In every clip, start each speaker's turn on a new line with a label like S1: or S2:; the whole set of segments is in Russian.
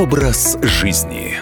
S1: Образ жизни.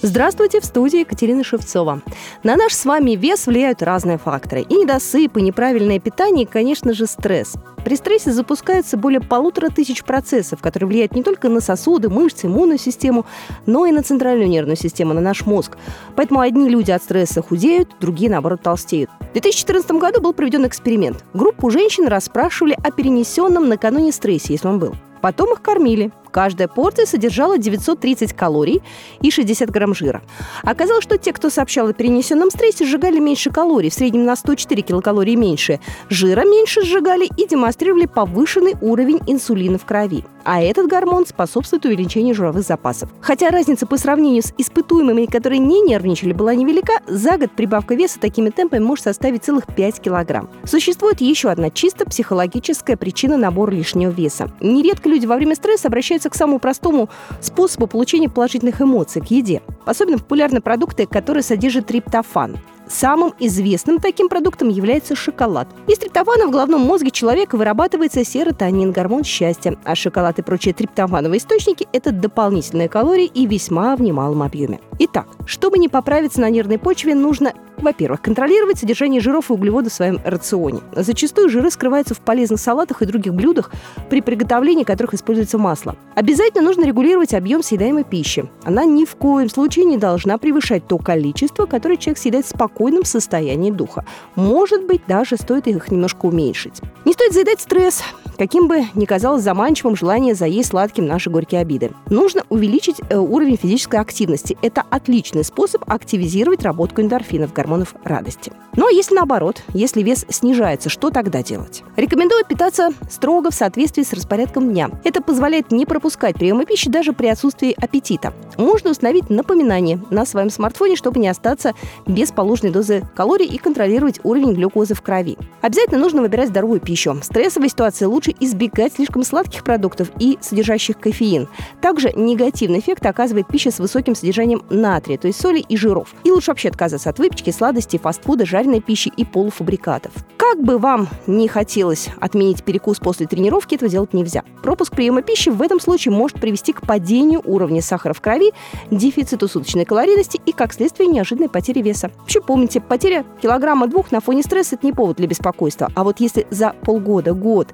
S2: Здравствуйте, в студии Екатерина Шевцова. На наш с вами вес влияют разные факторы. И недосып, и неправильное питание, и, конечно же, стресс. При стрессе запускается более полутора тысяч процессов, которые влияют не только на сосуды, мышцы, иммунную систему, но и на центральную нервную систему, на наш мозг. Поэтому одни люди от стресса худеют, другие, наоборот, толстеют. В 2014 году был проведен эксперимент. Группу женщин расспрашивали о перенесенном накануне стрессе, если он был. Потом их кормили. Каждая порция содержала 930 калорий и 60 грамм жира. Оказалось, что те, кто сообщал о перенесенном стрессе, сжигали меньше калорий, в среднем на 104 килокалории меньше, жира меньше сжигали и демонстрировали повышенный уровень инсулина в крови. А этот гормон способствует увеличению жировых запасов. Хотя разница по сравнению с испытуемыми, которые не нервничали, была невелика, за год прибавка веса такими темпами может составить целых 5 килограмм. Существует еще одна чисто психологическая причина набора лишнего веса. Нередко люди во время стресса обращаются к самому простому способу получения положительных эмоций, к еде. Особенно популярны продукты, которые содержат триптофан. Самым известным таким продуктом является шоколад. Из триптофана в головном мозге человека вырабатывается серотонин, гормон счастья, а шоколад и прочие триптофановые источники – это дополнительные калории и весьма в немалом объеме. Итак, чтобы не поправиться на нервной почве, нужно во-первых, контролировать содержание жиров и углеводов в своем рационе. Зачастую жиры скрываются в полезных салатах и других блюдах, при приготовлении которых используется масло. Обязательно нужно регулировать объем съедаемой пищи. Она ни в коем случае не должна превышать то количество, которое человек съедает в спокойном состоянии духа. Может быть, даже стоит их немножко уменьшить. Не стоит заедать стресс, каким бы ни казалось заманчивым желание заесть сладким наши горькие обиды. Нужно увеличить э, уровень физической активности. Это отличный способ активизировать работу эндорфинов, гормонов радости. Но если наоборот, если вес снижается, что тогда делать? Рекомендую питаться строго в соответствии с распорядком дня. Это позволяет не пропускать приемы пищи даже при отсутствии аппетита. Можно установить напоминание на своем смартфоне, чтобы не остаться без положенной дозы калорий и контролировать уровень глюкозы в крови. Обязательно нужно выбирать здоровую пищу. В стрессовой ситуации лучше избегать слишком сладких продуктов и содержащих кофеин. Также негативный эффект оказывает пища с высоким содержанием натрия, то есть соли и жиров. И лучше вообще отказаться от выпечки, сладостей, фастфуда, жареной пищи и полуфабрикатов. Как бы вам не хотелось отменить перекус после тренировки, этого делать нельзя. Пропуск приема пищи в этом случае может привести к падению уровня сахара в крови, дефициту суточной калорийности и, как следствие, неожиданной потере веса. Вообще помните, потеря килограмма-двух на фоне стресса – это не повод для беспокойства. А вот если за полгода, год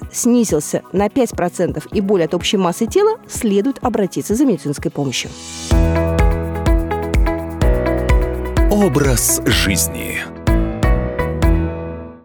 S2: вес снизился на 5% и более от общей массы тела, следует обратиться за медицинской помощью.
S1: Образ жизни.